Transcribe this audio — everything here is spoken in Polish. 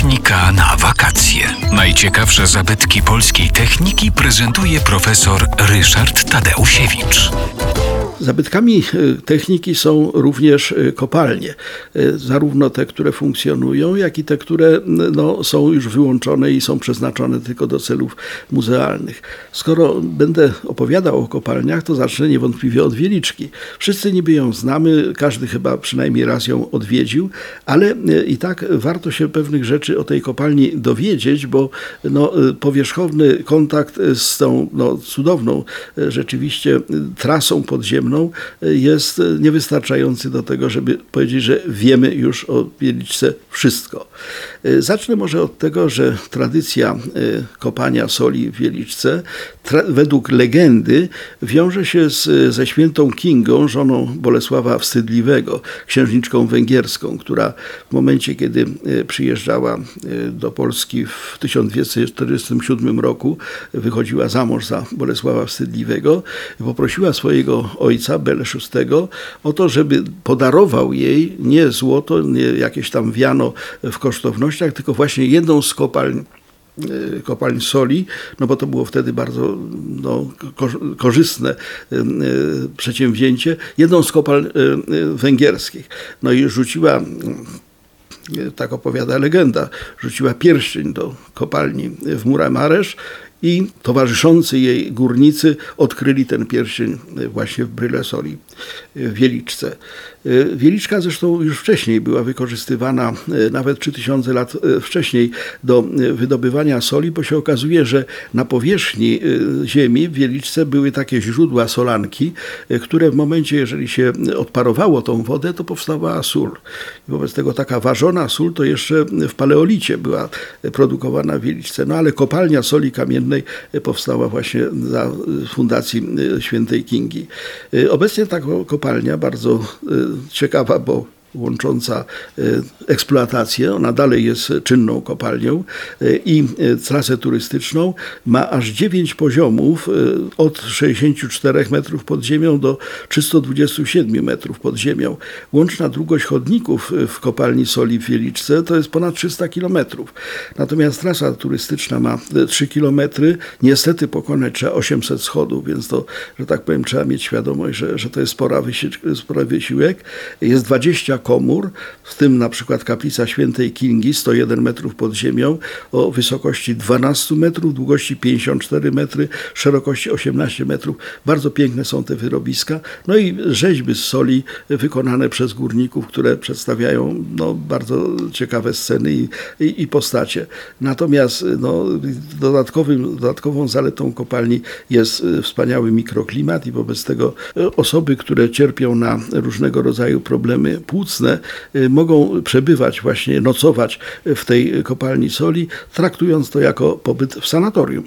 Technika na wakacje. Najciekawsze zabytki polskiej techniki prezentuje profesor Ryszard Tadeusiewicz. Zabytkami e, techniki są również e, kopalnie. E, zarówno te, które funkcjonują, jak i te, które no, są już wyłączone i są przeznaczone tylko do celów muzealnych. Skoro będę opowiadał o kopalniach, to zacznę niewątpliwie od Wieliczki. Wszyscy niby ją znamy, każdy chyba przynajmniej raz ją odwiedził, ale i tak warto się pewnych rzeczy o tej kopalni dowiedzieć, bo no, powierzchowny kontakt z tą no, cudowną rzeczywiście trasą podziemną, jest niewystarczający do tego, żeby powiedzieć, że wiemy już o Wieliczce wszystko. Zacznę może od tego, że tradycja e, kopania soli w Wieliczce według legendy wiąże się z, ze świętą Kingą, żoną Bolesława Wstydliwego, księżniczką węgierską, która w momencie, kiedy e, przyjeżdżała e, do Polski w 1247 roku, wychodziła za mąż za Bolesława Wstydliwego, poprosiła swojego ojca, ojca Bele VI o to, żeby podarował jej nie złoto, nie jakieś tam wiano w kosztownościach, tylko właśnie jedną z kopalń e, kopalń soli, no bo to było wtedy bardzo no, korzystne e, przedsięwzięcie, jedną z kopalń e, węgierskich. No i rzuciła tak opowiada legenda, rzuciła pierścień do kopalni w Muramaresz i towarzyszący jej górnicy odkryli ten pierścień właśnie w Brylesoli, w Wieliczce. Wieliczka zresztą już wcześniej była wykorzystywana, nawet 3000 lat wcześniej, do wydobywania soli, bo się okazuje, że na powierzchni ziemi w Wieliczce były takie źródła solanki, które w momencie, jeżeli się odparowało tą wodę, to powstawała sól. Wobec tego taka ważona sól to jeszcze w paleolicie była produkowana w Wieliczce. No ale kopalnia soli kamiennej powstała właśnie za fundacji świętej Kingi. Obecnie ta kopalnia bardzo ciekawa, bo łącząca e, eksploatację. Ona dalej jest czynną kopalnią e, i e, trasę turystyczną. Ma aż 9 poziomów od 64 metrów pod ziemią do 327 metrów pod ziemią. Łączna długość chodników w kopalni soli w Wieliczce to jest ponad 300 kilometrów. Natomiast trasa turystyczna ma 3 kilometry. Niestety pokonać trzeba 800 schodów, więc to, że tak powiem, trzeba mieć świadomość, że, że to jest spora, spora wysiłek. Jest 20 komór, w tym na przykład kaplica świętej Kingi, 101 metrów pod ziemią, o wysokości 12 metrów, długości 54 metry, szerokości 18 metrów. Bardzo piękne są te wyrobiska. No i rzeźby z soli wykonane przez górników, które przedstawiają no, bardzo ciekawe sceny i, i, i postacie. Natomiast no, dodatkowym, dodatkową zaletą kopalni jest e, wspaniały mikroklimat i wobec tego e, osoby, które cierpią na różnego rodzaju problemy płuc, nocne y, mogą przebywać, właśnie nocować w tej kopalni soli, traktując to jako pobyt w sanatorium.